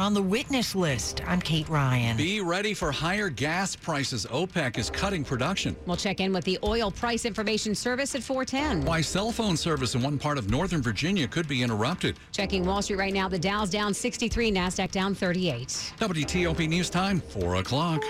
On the witness list, I'm Kate Ryan. Be ready for higher gas prices. OPEC is cutting production. We'll check in with the Oil Price Information Service at 410. Why cell phone service in one part of Northern Virginia could be interrupted. Checking Wall Street right now, the Dow's down 63, NASDAQ down 38. WTOP News Time, 4 o'clock.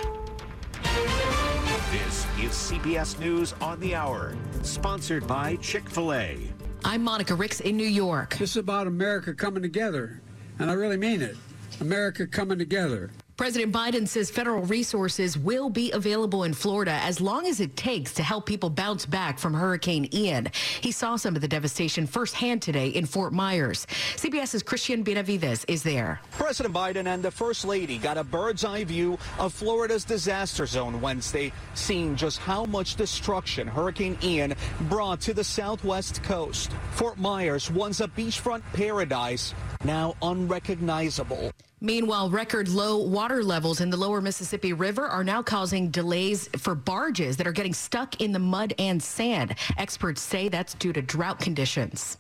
This is CBS News on the Hour, sponsored by Chick fil A. I'm Monica Ricks in New York. This is about America coming together, and I really mean it. America coming together. President Biden says federal resources will be available in Florida as long as it takes to help people bounce back from Hurricane Ian. He saw some of the devastation firsthand today in Fort Myers. CBS's Christian Benavides is there. President Biden and the First Lady got a bird's eye view of Florida's disaster zone Wednesday, seeing just how much destruction Hurricane Ian brought to the southwest coast. Fort Myers, once a beachfront paradise, now unrecognizable. Meanwhile, record low water levels in the lower Mississippi River are now causing delays for barges that are getting stuck in the mud and sand. Experts say that's due to drought conditions.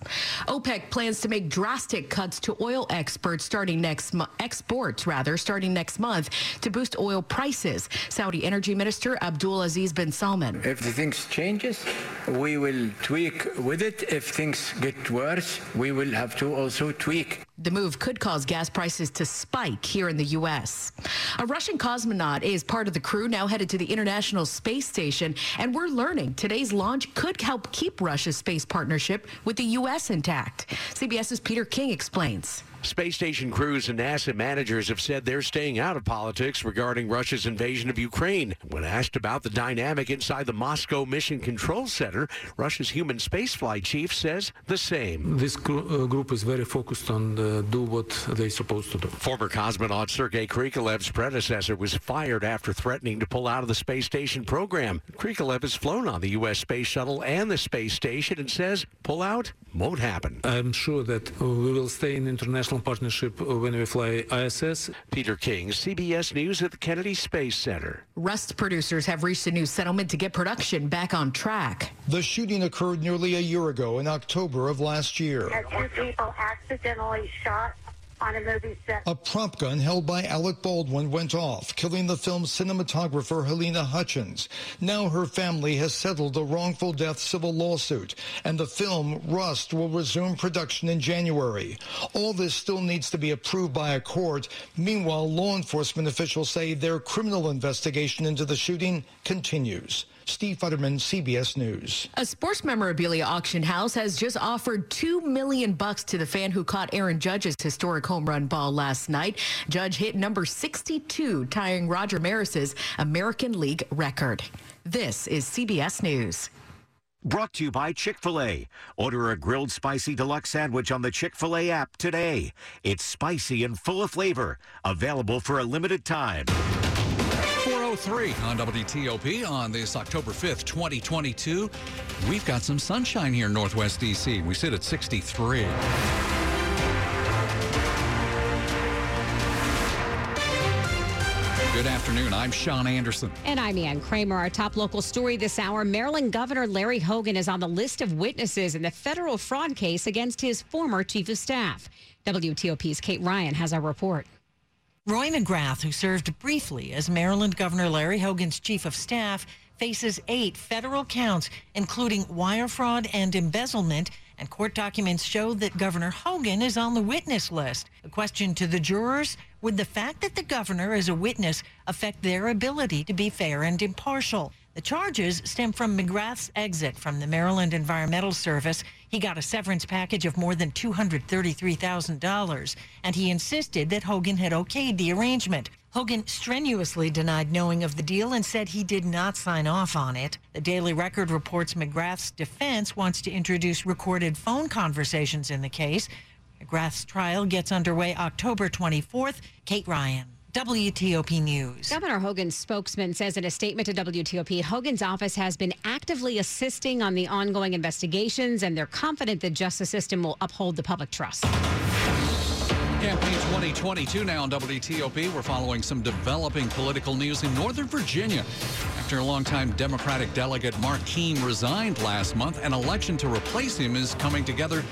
OPEC plans to make drastic cuts to oil exports starting next mo- exports rather starting next month to boost oil prices. Saudi Energy Minister Abdul Aziz bin Salman. If things changes, we will tweak with it. If things get worse, we will have to also tweak. The move could cause gas prices to spike here in the U.S. A Russian cosmonaut is part of the crew now headed to the International Space Station, and we're learning today's launch could help keep Russia's space partnership with the U.S. intact. CBS's Peter King explains. Space station crews and NASA managers have said they're staying out of politics regarding Russia's invasion of Ukraine. When asked about the dynamic inside the Moscow Mission Control Center, Russia's human spaceflight chief says the same. This gr- uh, group is very focused on uh, do what they're supposed to do. Former cosmonaut Sergei Krikalev's predecessor was fired after threatening to pull out of the space station program. Krikalev has flown on the U.S. space shuttle and the space station and says pull out won't happen. I'm sure that we will stay in international partnership when we fly ISS. Peter King, CBS News at the Kennedy Space Center. Rust producers have reached a new settlement to get production back on track. The shooting occurred nearly a year ago in October of last year. Two people accidentally shot on a movie set. A prop gun held by Alec Baldwin went off, killing the film's cinematographer Halyna Hutchins. Now her family has settled a wrongful death civil lawsuit, and the film Rust will resume production in January. All this still needs to be approved by a court. Meanwhile, law enforcement officials say their criminal investigation into the shooting continues. Steve Futterman, CBS News. A sports memorabilia auction house has just offered two million bucks to the fan who caught Aaron Judge's historic home run ball last night. Judge hit number 62, tying Roger Maris's American League record. This is CBS News. Brought to you by Chick fil A. Order a grilled spicy deluxe sandwich on the Chick fil A app today. It's spicy and full of flavor. Available for a limited time. 403 on WTOP on this October 5th, 2022. We've got some sunshine here in Northwest DC. We sit at 63. Good afternoon. I'm Sean Anderson. And I'm Ann Kramer. Our top local story this hour Maryland Governor Larry Hogan is on the list of witnesses in the federal fraud case against his former chief of staff. WTOP's Kate Ryan has our report. Roy McGrath, who served briefly as Maryland Governor Larry Hogan's chief of staff, faces eight federal counts, including wire fraud and embezzlement. And court documents show that Governor Hogan is on the witness list. A question to the jurors would the fact that the governor is a witness affect their ability to be fair and impartial? The charges stem from McGrath's exit from the Maryland Environmental Service. He got a severance package of more than $233,000, and he insisted that Hogan had okayed the arrangement. Hogan strenuously denied knowing of the deal and said he did not sign off on it. The Daily Record reports McGrath's defense wants to introduce recorded phone conversations in the case. McGrath's trial gets underway October 24th. Kate Ryan. WTOP News. Governor Hogan's spokesman says in a statement to WTOP, Hogan's office has been actively assisting on the ongoing investigations, and they're confident the justice system will uphold the public trust. Campaign 2022 now on WTOP. We're following some developing political news in Northern Virginia. After a longtime Democratic delegate Mark Keam resigned last month, an election to replace him is coming together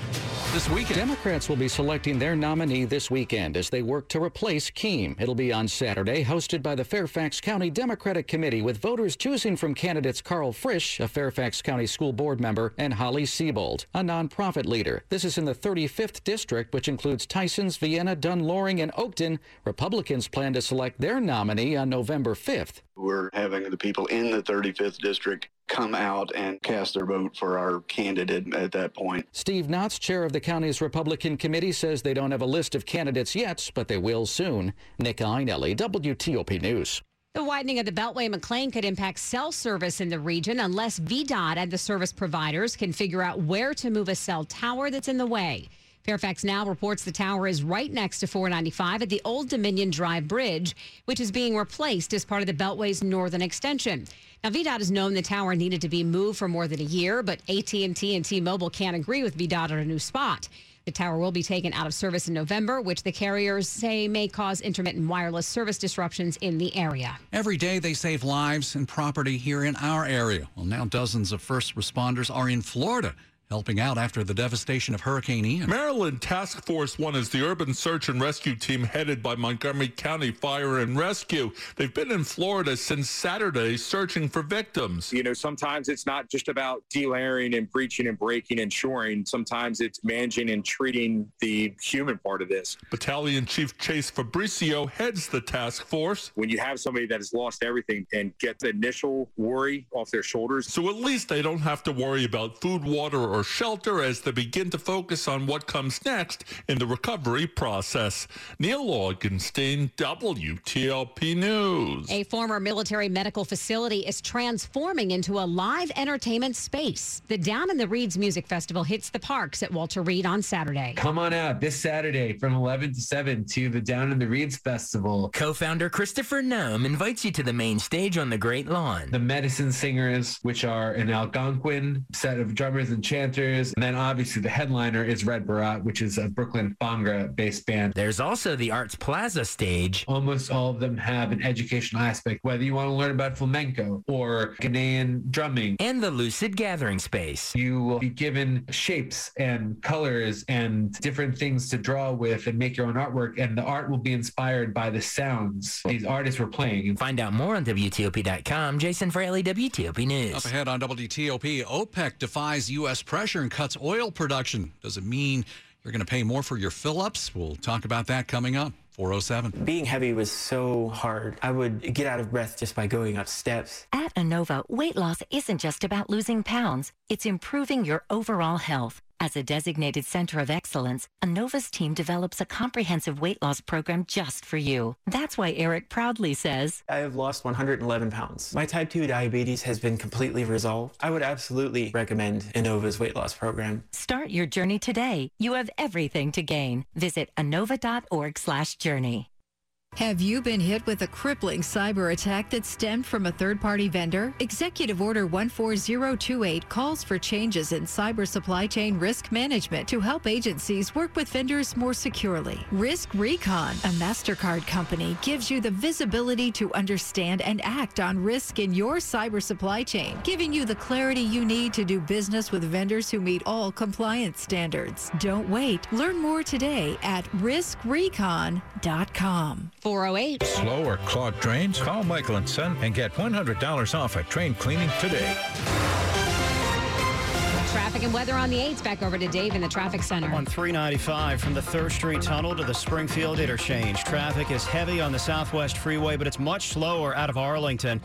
this weekend. Democrats will be selecting their nominee this weekend as they work to replace Keam. It'll be on Saturday, hosted by the Fairfax County Democratic Committee, with voters choosing from candidates Karl Frisch, a Fairfax County School Board member, and Holly Seibold, a nonprofit leader. This is in the 35th district, which includes Tysons, Vienna, Dunn, Loring, and Oakton. Republicans plan to select their nominee on November 5th. We're having the people in the 35th district come out and cast their vote for our candidate at that point. Steve Knotts, chair of the county's Republican committee, says they don't have a list of candidates yet, but they will soon. Nick Iannelli, WTOP News. The widening of the Beltway in McLean could impact cell service in the region unless VDOT and the service providers can figure out where to move a cell tower that's in the way. Fairfax Now reports the tower is right next to 495 at the Old Dominion Drive Bridge, which is being replaced as part of the Beltway's northern extension. Now, VDOT has known the tower needed to be moved for more than a year, but AT&T and T-Mobile can't agree with VDOT on a new spot. The tower will be taken out of service in November, which the carriers say may cause intermittent wireless service disruptions in the area. Every day they save lives and property here in our area. Well, now dozens of first responders are in Florida helping out after the devastation of Hurricane Ian. Maryland Task Force One is the urban search and rescue team headed by Montgomery County Fire and Rescue. They've been in Florida since Saturday searching for victims. You know, sometimes it's not just about delayering and breaching and breaking and shoring. Sometimes it's managing and treating the human part of this. Battalion Chief Chase Fabricio heads the task force. When you have somebody that has lost everything and get the initial worry off their shoulders. So at least they don't have to worry about food, water, or or shelter as they begin to focus on what comes next in the recovery process. Neil Augenstein, WTOP News. A former military medical facility is transforming into a live entertainment space. The Down in the Reeds Music Festival hits the parks at Walter Reed on Saturday. Come on out this Saturday from 11 to 7 to the Down in the Reeds Festival. Co-founder Christopher Nome invites you to the main stage on the Great Lawn. The Medicine Singers, which are an Algonquin set of drummers and chanters and then obviously the headliner is Red Baraat, which is a Brooklyn Bhangra based band. There's also the Arts Plaza stage. Almost all of them have an educational aspect, whether you want to learn about flamenco or Ghanaian drumming. And the Lucid Gathering Space. You will be given shapes and colors and different things to draw with and make your own artwork. And the art will be inspired by the sounds these artists were playing. Find out more on WTOP.com. Jason Fraley, WTOP News. Up ahead on WTOP, OPEC defies U.S. pressure and cuts oil production. Does it mean you're going to pay more for your fill ups? We'll talk about that coming up. 407. Being heavy was so hard. I would get out of breath just by going up steps. At Anova, weight loss isn't just about losing pounds, it's improving your overall health. As a designated center of excellence, Anova's team develops a comprehensive weight loss program just for you. That's why Eric proudly says, I have lost 111 pounds. My type 2 diabetes has been completely resolved. I would absolutely recommend Anova's weight loss program. Start your journey today. You have everything to gain. Visit anova.org slash journey. Have you been hit with a crippling cyber attack that stemmed from a third party vendor? Executive Order 14028 calls for changes in cyber supply chain risk management to help agencies work with vendors more securely. Risk Recon, a MasterCard company, gives you the visibility to understand and act on risk in your cyber supply chain, giving you the clarity you need to do business with vendors who meet all compliance standards. Don't wait. Learn more today at riskrecon.com. 408. Slow or clogged drains? Call Michael and Son and get $100 off a train cleaning today. Traffic and weather on the 8s. Back over to Dave in the traffic center. On 395 from the Third Street Tunnel to the Springfield Interchange. Traffic is heavy on the Southwest Freeway, but it's much slower out of Arlington.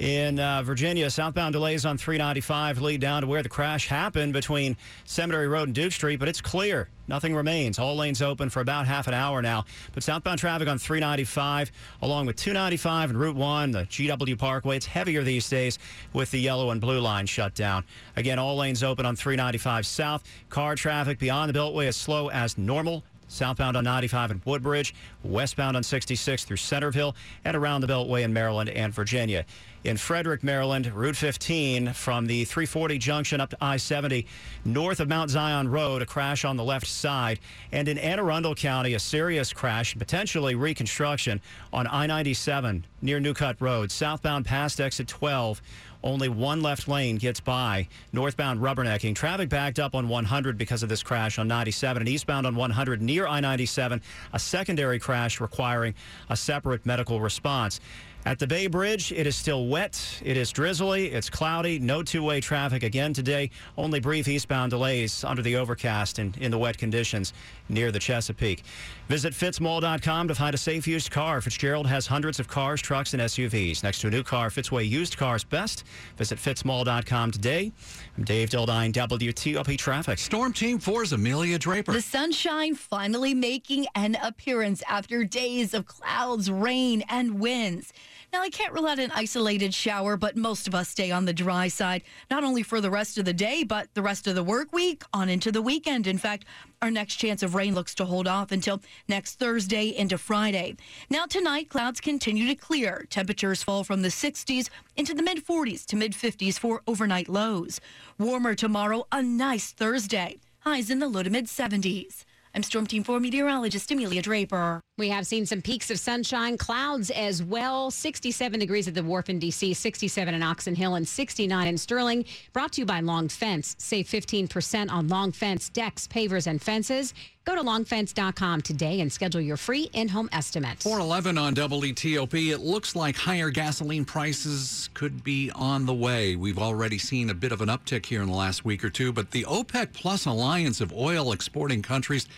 In uh, Virginia, southbound delays on 395 lead down to where the crash happened between Seminary Road and Duke Street, but it's clear. Nothing remains. All lanes open for about half an hour now. But southbound traffic on 395, along with 295 and Route 1, the GW Parkway, it's heavier these days with the yellow and blue line shut down. Again, all lanes open on 395 south. Car traffic beyond the Beltway as slow as normal southbound on 95 in Woodbridge, westbound on 66 through Centreville, and around the Beltway in Maryland and Virginia. In Frederick, Maryland, Route 15 from the 340 junction up to I 70 north of Mount Zion Road, a crash on the left side. And in Anne Arundel County, a serious crash, potentially reconstruction on I 97 near New Cut Road, southbound past exit 12. Only one left lane gets by. Northbound rubbernecking. Traffic backed up on 100 because of this crash on 97 and eastbound on 100 near I 97. A secondary crash requiring a separate medical response. At the Bay Bridge, it is still wet. It is drizzly. It's cloudy. No two way traffic again today. Only brief eastbound delays under the overcast and in the wet conditions near the Chesapeake. Visit fitzmall.com to find a safe used car. Fitzgerald has hundreds of cars, trucks, and SUVs. Next to a new car, Fitzway used cars best. Visit fitzmall.com today. I'm Dave Dildine, WTOP Traffic. Storm Team 4's Amelia Draper. The sunshine finally making an appearance after days of clouds, rain, and winds. Now, I can't rule out an isolated shower, but most of us stay on the dry side, not only for the rest of the day, but the rest of the work week on into the weekend. In fact, our next chance of rain looks to hold off until next Thursday into Friday. Now, tonight, clouds continue to clear. Temperatures fall from the 60s into the mid 40s to mid 50s for overnight lows. Warmer tomorrow, a nice Thursday. Highs in the low to mid 70s. I'm Storm Team 4 meteorologist Amelia Draper. We have seen some peeks of sunshine, clouds as well. 67 degrees at the Wharf in D.C., 67 in Oxon Hill, and 69 in Sterling. Brought to you by Long Fence. Save 15% on Long Fence decks, pavers, and fences. Go to longfence.com today and schedule your free in-home estimate. 411 on WTOP. It looks like higher gasoline prices could be on the way. We've already seen a bit of an uptick here in the last week or two, but the OPEC Plus alliance of oil exporting countries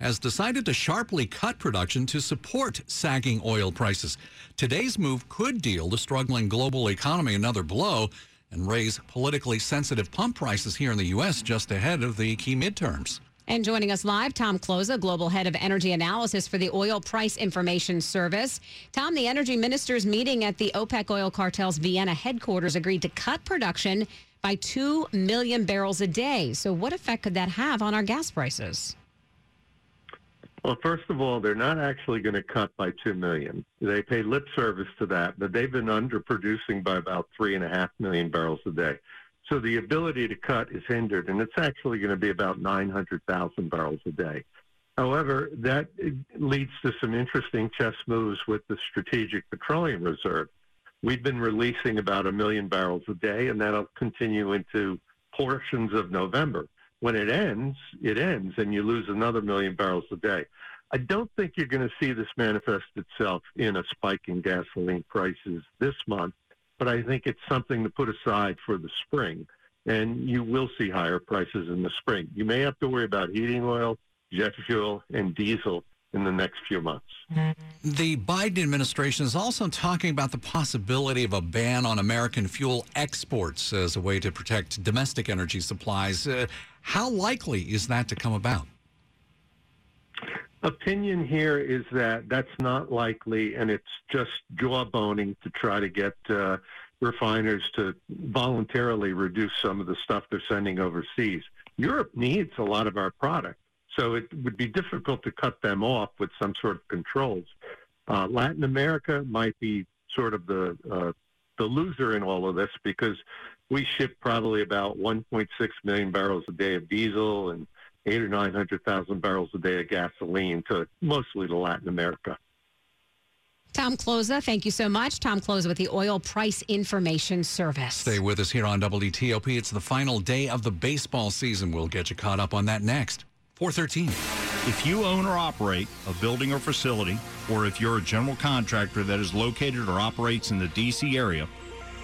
has decided to sharply cut production to support sagging oil prices. Today's move could deal the struggling global economy another blow and raise politically sensitive pump prices here in the U.S. just ahead of the key midterms. And joining us live, Tom Kloza, Global Head of Energy Analysis for the Oil Price Information Service. Tom, the energy ministers meeting at the OPEC oil cartel's Vienna headquarters agreed to cut production by 2 million barrels a day. So, what effect could that have on our gas prices? Well, first of all, they're not actually going to cut by two million. They pay lip service to that, but they've been underproducing by about three and a half million barrels a day. So the ability to cut is hindered, and it's actually going to be about 900,000 barrels a day. However, that leads to some interesting chess moves with the Strategic Petroleum Reserve. We've been releasing about a million barrels a day, and that'll continue into portions of November. When it ends, it ends, and you lose another million barrels a day. I don't think you're going to see this manifest itself in a spike in gasoline prices this month, but I think it's something to put aside for the spring. And you will see higher prices in the spring. You may have to worry about heating oil, jet fuel, and diesel in the next few months. The Biden administration is also talking about the possibility of a ban on American fuel exports as a way to protect domestic energy supplies. Uh, how likely is that to come about? Opinion here is that that's not likely, and it's just jawboning to try to get uh, refiners to voluntarily reduce some of the stuff they're sending overseas. Europe needs a lot of our product, so it would be difficult to cut them off with some sort of controls. Uh, Latin America might be sort of the uh, the loser in all of this because we ship probably about 1.6 million barrels a day of diesel and eight or 900,000 barrels a day of gasoline to mostly to Latin America. Tom Kloza, thank you so much. Tom Kloza with the Oil Price Information Service. Stay with us here on WTOP. It's the final day of the baseball season. We'll get you caught up on that next. 413. If you own or operate a building or facility, or if you're a general contractor that is located or operates in the D.C. area,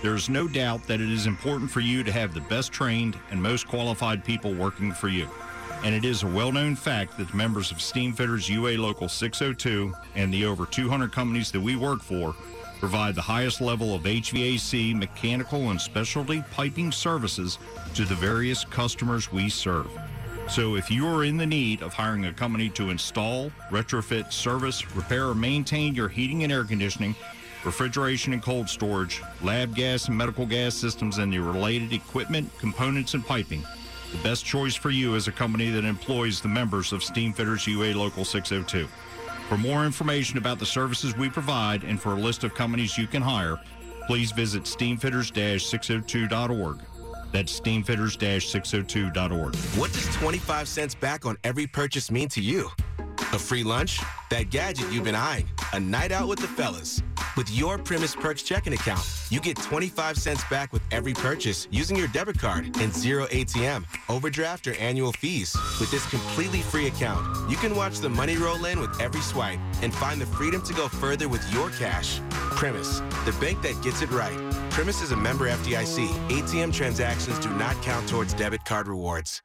there is no doubt that it is important for you to have the best trained and most qualified people working for you. And it is a well known fact that the members of Steamfitters UA Local 602 and the over 200 companies that we work for provide the highest level of HVAC, mechanical, and specialty piping services to the various customers we serve. So if you are in the need of hiring a company to install, retrofit, service, repair, or maintain your heating and air conditioning, refrigeration and cold storage, lab gas and medical gas systems, and the related equipment, components, and piping, The best choice for you is a company that employs the members of Steamfitters UA Local 602. For more information about the services we provide and for a list of companies you can hire, please visit steamfitters-602.org. That's steamfitters-602.org. What does 25 cents back on every purchase mean to you? A free lunch? That gadget you've been eyeing? A night out with the fellas? With your Premise Perks checking account, you get 25 cents back with every purchase using your debit card and zero ATM, overdraft, or annual fees. With this completely free account, you can watch the money roll in with every swipe and find the freedom to go further with your cash. Premise, the bank that gets it right. Premise is a member FDIC. ATM transactions do not count towards debit card rewards.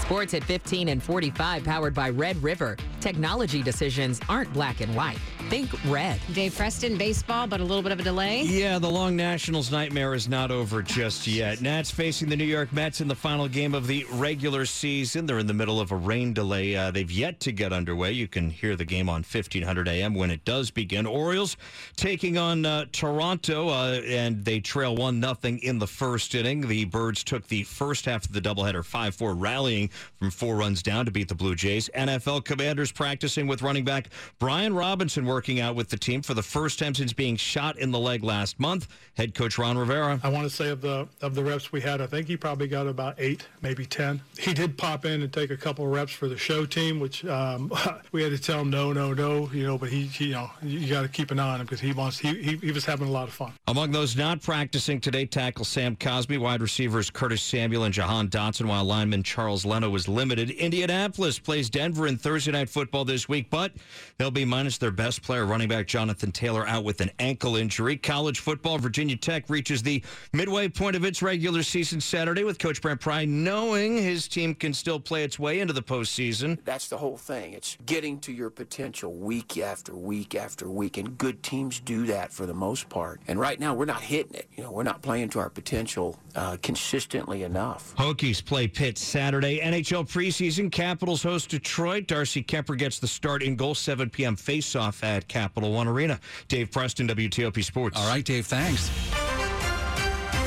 Sports at 15 and 45, powered by Red River. Technology decisions aren't black and white. Think red. Dave Preston, baseball, but a little bit of a delay. Yeah, the long Nationals nightmare is not over just yet. Nats facing the New York Mets in the final game of the regular season. They're in the middle of a rain delay. Uh, they've yet to get underway. You can hear the game on 1500 AM when it does begin. Orioles taking on uh, Toronto, uh, and they trail 1 nothing in the first inning. The Birds took the first half of the doubleheader 5 4, rallying from four runs down to beat the Blue Jays. NFL Commanders practicing with running back Brian Robinson working out with the team for the first time since being shot in the leg last month. Head coach Ron Rivera. I want to say of the of the reps we had, I think he probably got about eight, maybe ten. He did pop in and take a couple of reps for the show team, which um, we had to tell him no, no, no, you know. But he, he you know, you got to keep an eye on him because he wants he, he he was having a lot of fun. Among those not practicing today, tackle Sam Cosmi, wide receivers Curtis Samuel and Jahan Dotson, while lineman Charles Leno was limited. Indianapolis plays Denver in Thursday night football this week, but they'll be minus their best player, running back Jonathan Taylor, out with an ankle injury. College football, Virginia Tech reaches the midway point of its regular season Saturday with Coach Brent Pry knowing his team can still play its way into the postseason. That's the whole thing. It's getting to your potential week after week after week, and good teams do that for the most part. And right now, we're not hitting it. You know, we're not playing to our potential uh, consistently enough. Hokies play Pitt Saturday. NHL preseason. Capitals host Detroit. Darcy Kemper gets the start in goal. 7 p.m. face-off at Capital One Arena. Dave Preston, WTOP Sports. All right, Dave, thanks.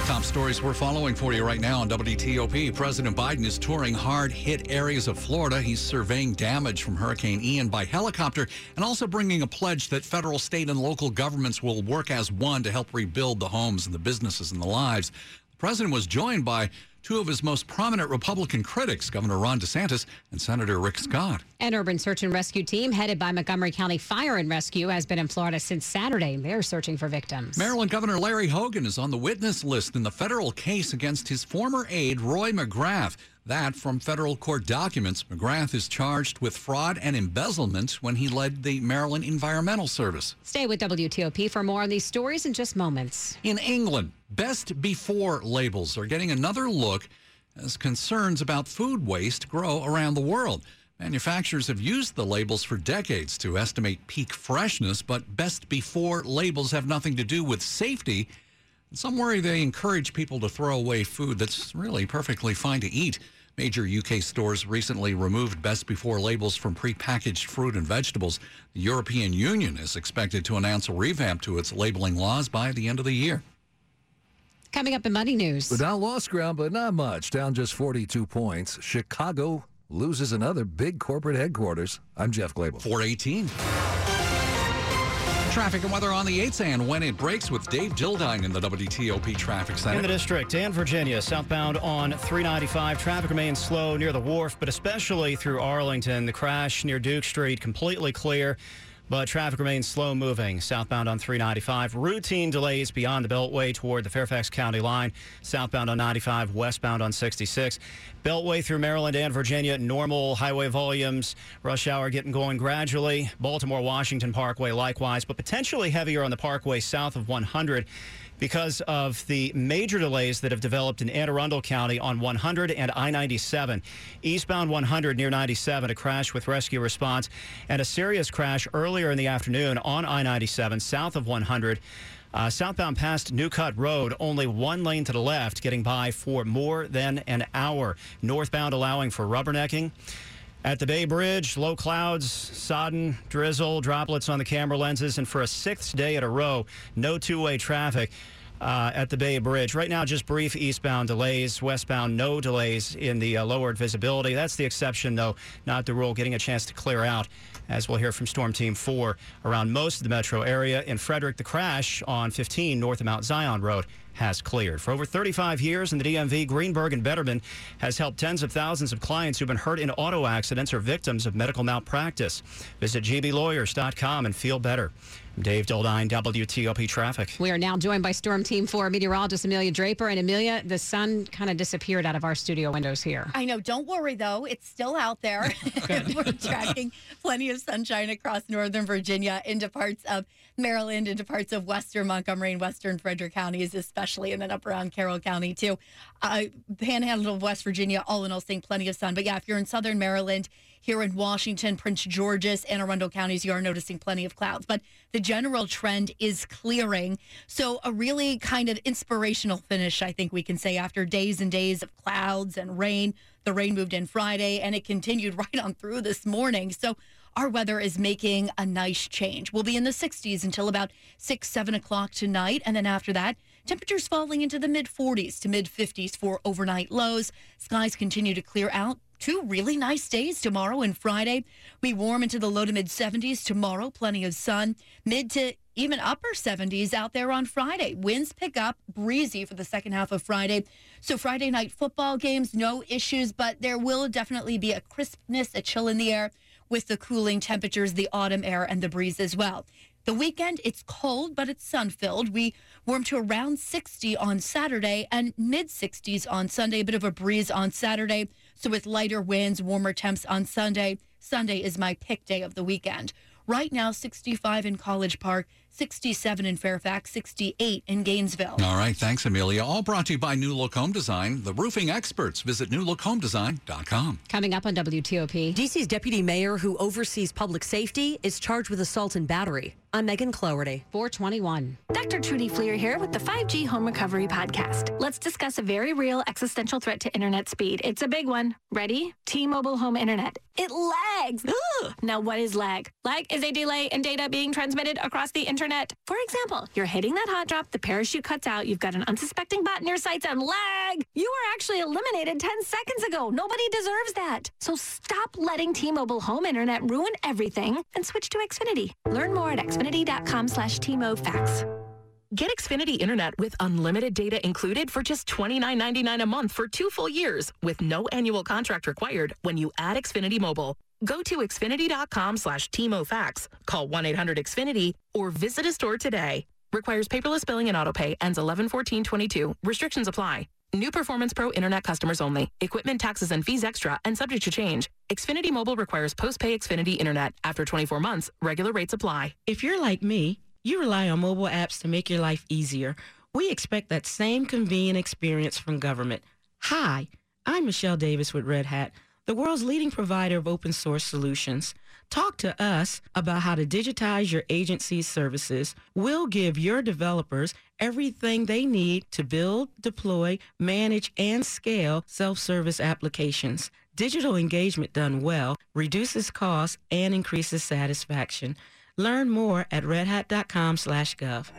Top stories we're following for you right now on WTOP. President Biden is touring hard hit areas of Florida. He's surveying damage from Hurricane Ian by helicopter and also bringing a pledge that federal, state, and local governments will work as one to help rebuild the homes and the businesses and the lives. The president was joined by two of his most prominent Republican critics, Governor Ron DeSantis and Senator Rick Scott. An urban search and rescue team headed by Montgomery County Fire and Rescue has been in Florida since Saturday. They're searching for victims. Maryland Governor Larry Hogan is on the witness list in the federal case against his former aide, Roy McGrath. That from federal court documents. McGrath is charged with fraud and embezzlement when he led the Maryland Environmental Service. Stay with WTOP for more on these stories in just moments. In England, best before labels are getting another look as concerns about food waste grow around the world. Manufacturers have used the labels for decades to estimate peak freshness, but best before labels have nothing to do with safety. Some worry they encourage people to throw away food that's really perfectly fine to eat. Major UK stores recently removed best before labels from prepackaged fruit and vegetables. The European Union is expected to announce a revamp to its labeling laws by the end of the year. Coming up in Money News. The Dow lost ground, but not much. Down just 42 points. Chicago loses another big corporate headquarters. I'm Jeff Clabaugh. 418. Traffic and weather on the 8th and when it breaks with Dave Dildine in the WTOP Traffic Center. In the district and Virginia, southbound on 395, traffic remains slow near the wharf, but especially through Arlington. The crash near Duke Street completely clear. But traffic remains slow moving southbound on 395. Routine delays beyond the Beltway toward the Fairfax County line. Southbound on 95, westbound on 66. Beltway through Maryland and Virginia, normal highway volumes. Rush hour getting going gradually. Baltimore Washington Parkway likewise, but potentially heavier on the parkway south of 100 because of the major delays that have developed in Anne Arundel County on 100 and I 97. Eastbound 100 near 97, a crash with rescue response, and a serious crash earlier in the afternoon on I 97 south of 100. Uh, southbound past New Cut Road, only one lane to the left, getting by for more than an hour. Northbound allowing for rubbernecking. At the Bay Bridge, low clouds, sodden, drizzle, droplets on the camera lenses, and for a sixth day at a row, no two way traffic. uh, at the Bay Bridge. Right now, just brief eastbound delays, westbound, no delays in the uh, lowered visibility. That's the exception, though, not the rule. Getting a chance to clear out, as we'll hear from Storm Team 4, around most of the metro area. In Frederick, the crash on 15 north of Mount Zion Road has cleared. For over 35 years in the DMV, Greenberg and Bederman has helped tens of thousands of clients who've been hurt in auto accidents or victims of medical malpractice. Visit gblawyers.com and feel better. I'm Dave Dildine, WTOP Traffic. We are now joined by Storm Team 4 meteorologist Amelia Draper. And Amelia, the sun kind of disappeared out of our studio windows here. I know. Don't worry, though. It's still out there. We're tracking plenty of sunshine across Northern Virginia into parts of Maryland, into parts of Western Montgomery and Western Frederick counties, especially, and then up around Carroll County, too. Uh, panhandle of West Virginia, all in all, seeing plenty of sun. But yeah, if you're in Southern Maryland, here in Washington, Prince George's, Anne Arundel counties, you are noticing plenty of clouds. But the general trend is clearing. So, a really kind of inspirational finish, I think we can say, after days and days of clouds and rain. The rain moved in Friday and it continued right on through this morning. So, our weather is making a nice change. We'll be in the 60s until about 6, 7 o'clock tonight. And then after that, temperatures falling into the mid 40s to mid 50s for overnight lows. Skies continue to clear out two really nice days tomorrow and Friday. We warm into the low to mid 70s tomorrow, plenty of sun, mid to even upper 70s out there on Friday. Winds pick up, breezy for the second half of Friday. So, Friday night football games, no issues, but there will definitely be a crispness, a chill in the air with the cooling temperatures, the autumn air, and the breeze as well. The weekend, it's cold, but it's sun filled. We warm to around 60 on Saturday and mid 60s on Sunday. A bit of a breeze on Saturday. So, with lighter winds, warmer temps on Sunday. Sunday is my pick day of the weekend. Right now, 65 in College Park, 67 in Fairfax, 68 in Gainesville. All right. Thanks, Amelia. All brought to you by New Look Home Design, the roofing experts. Visit newlookhomedesign.com. Coming up on WTOP. DC's deputy mayor who oversees public safety is charged with assault and battery. I'm Megan Cloherty. 421. Dr. Trudy Fleer here with the 5G Home Recovery Podcast. Let's discuss a very real existential threat to internet speed. It's a big one. Ready? T-Mobile Home Internet. It lags. Ugh. Now, what is lag? Lag is a delay in data being transmitted across the internet. For example, you're hitting that hot drop, the parachute cuts out, you've got an unsuspecting bot in your sights, and lag! You were actually eliminated 10 seconds ago. Nobody deserves that. So stop letting T-Mobile Home Internet ruin everything and switch to Xfinity. Learn more at xfinity.com slash T-MoFax. Get Xfinity Internet with unlimited data included for just $29.99 a month for two full years with no annual contract required when you add Xfinity Mobile. Go to Xfinity.com slash TMOFax, call 1-800-XFINITY, or visit a store today. Requires paperless billing and autopay. Ends 11-14-22. Restrictions apply. New Performance Pro Internet customers only. Equipment taxes and fees extra and subject to change. Xfinity Mobile requires post-pay Xfinity Internet. After 24 months, regular rates apply. If you're like me, you rely on mobile apps to make your life easier. We expect that same convenient experience from government. Hi, I'm Michelle Davis with Red Hat, the world's leading provider of open source solutions. Talk to us about how to digitize your agency's services. We'll give your developers everything they need to build, deploy, manage, and scale self-service applications. Digital engagement done well reduces costs and increases satisfaction. Learn more at redhat.com slash gov.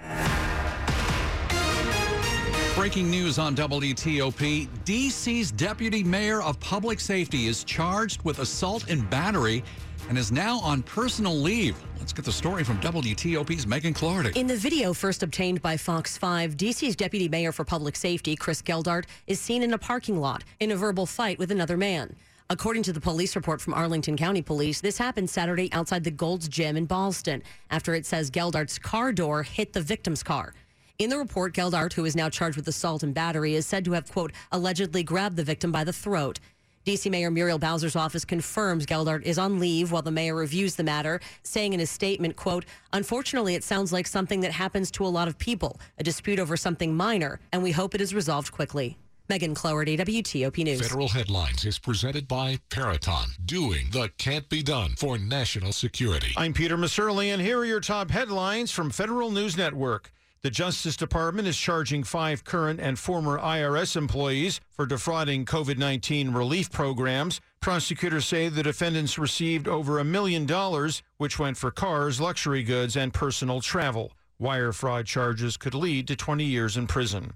Breaking news on WTOP. DC's Deputy Mayor of Public Safety is charged with assault and battery and is now on personal leave. Let's get the story from WTOP's Megan Cloherty. In the video first obtained by Fox 5, DC's Deputy Mayor for Public Safety, Chris Geldart, is seen in a parking lot in a verbal fight with another man. According to the police report from Arlington County Police, this happened Saturday outside the Gold's Gym in Ballston after it says Geldart's car door hit the victim's car. In the report, Geldart, who is now charged with assault and battery, is said to have, quote, allegedly grabbed the victim by the throat. DC Mayor Muriel Bowser's office confirms Geldart is on leave while the mayor reviews the matter, saying in his statement, quote, Unfortunately, it sounds like something that happens to a lot of people, a dispute over something minor, and we hope it is resolved quickly. Megan Cloherty, WTOP News. Federal Headlines is presented by Peraton, doing the can't be done for national security. I'm Peter Musurlian, and here are your top headlines from Federal News Network. The Justice Department is charging five current and former IRS employees for defrauding COVID 19 relief programs. Prosecutors say the defendants received over a million dollars, which went for cars, luxury goods, and personal travel. Wire fraud charges could lead to 20 years in prison.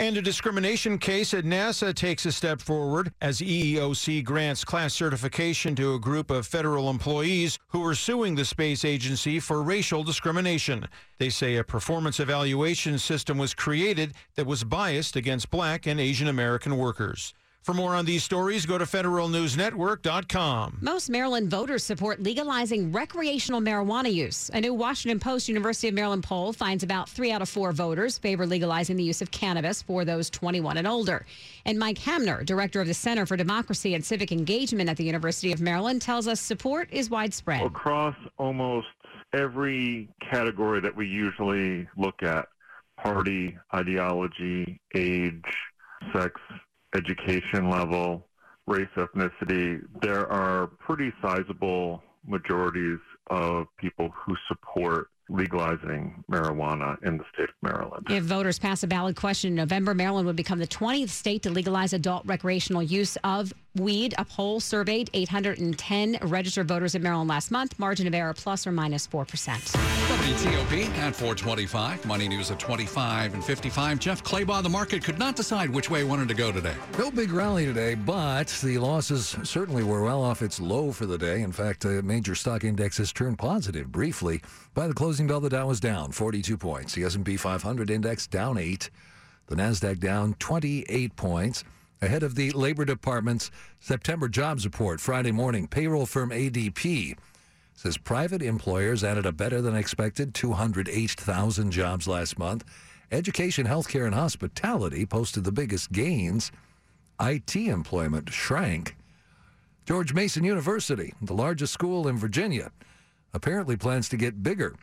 And a discrimination case at NASA takes a step forward as EEOC grants class certification to a group of federal employees who are suing the space agency for racial discrimination. They say a performance evaluation system was created that was biased against black and Asian American workers. For more on these stories, go to federalnewsnetwork.com. Most Maryland voters support legalizing recreational marijuana use. A new Washington Post University of Maryland poll finds about three out of four voters favor legalizing the use of cannabis for those 21 and older. And Mike Hanmer, director of the Center for Democracy and Civic Engagement at the University of Maryland, tells us support is widespread. Across almost every category that we usually look at party, ideology, age, sex, education level, race, ethnicity, there are pretty sizable majorities of people who support legalizing marijuana in the state of Maryland. If voters pass a ballot question in November, Maryland would become the 20th state to legalize adult recreational use of weed. A poll surveyed 810 registered voters in Maryland last month. Margin of error plus or minus 4%. WTOP at 425. Money News at 25 and 55. Jeff Clabaugh, the market could not decide which way wanted to go today. No big rally today, but the losses certainly were well off its low for the day. In fact, uh, major stock indexes turned positive briefly. By the closing bell, the Dow was down 42 points. The S&P 500 index down 8. The Nasdaq down 28 points. Ahead of the Labor Department's September jobs report Friday morning, payroll firm ADP says private employers added a better than expected 208,000 jobs last month. Education, healthcare, and hospitality posted the biggest gains. IT employment shrank. George Mason University, the largest school in Virginia, apparently plans to get bigger.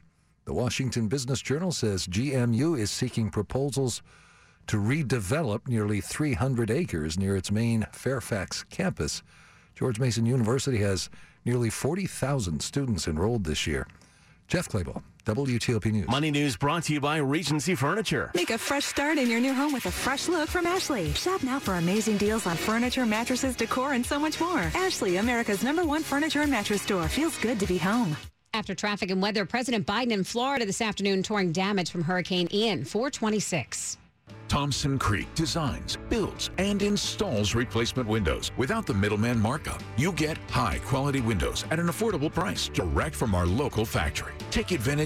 The Washington Business Journal says GMU is seeking proposals to redevelop nearly 300 acres near its main Fairfax campus. George Mason University has nearly 40,000 students enrolled this year. Jeff Clabaugh, WTOP News. Money News brought to you by Regency Furniture. Make a fresh start in your new home with a fresh look from Ashley. Shop now for amazing deals on furniture, mattresses, decor, and so much more. Ashley, America's number one furniture and mattress store. Feels good to be home. After traffic and weather, President Biden in Florida this afternoon touring damage from Hurricane Ian, 426. Thompson Creek designs, builds, and installs replacement windows without the middleman markup. You get high quality windows at an affordable price direct from our local factory. Take advantage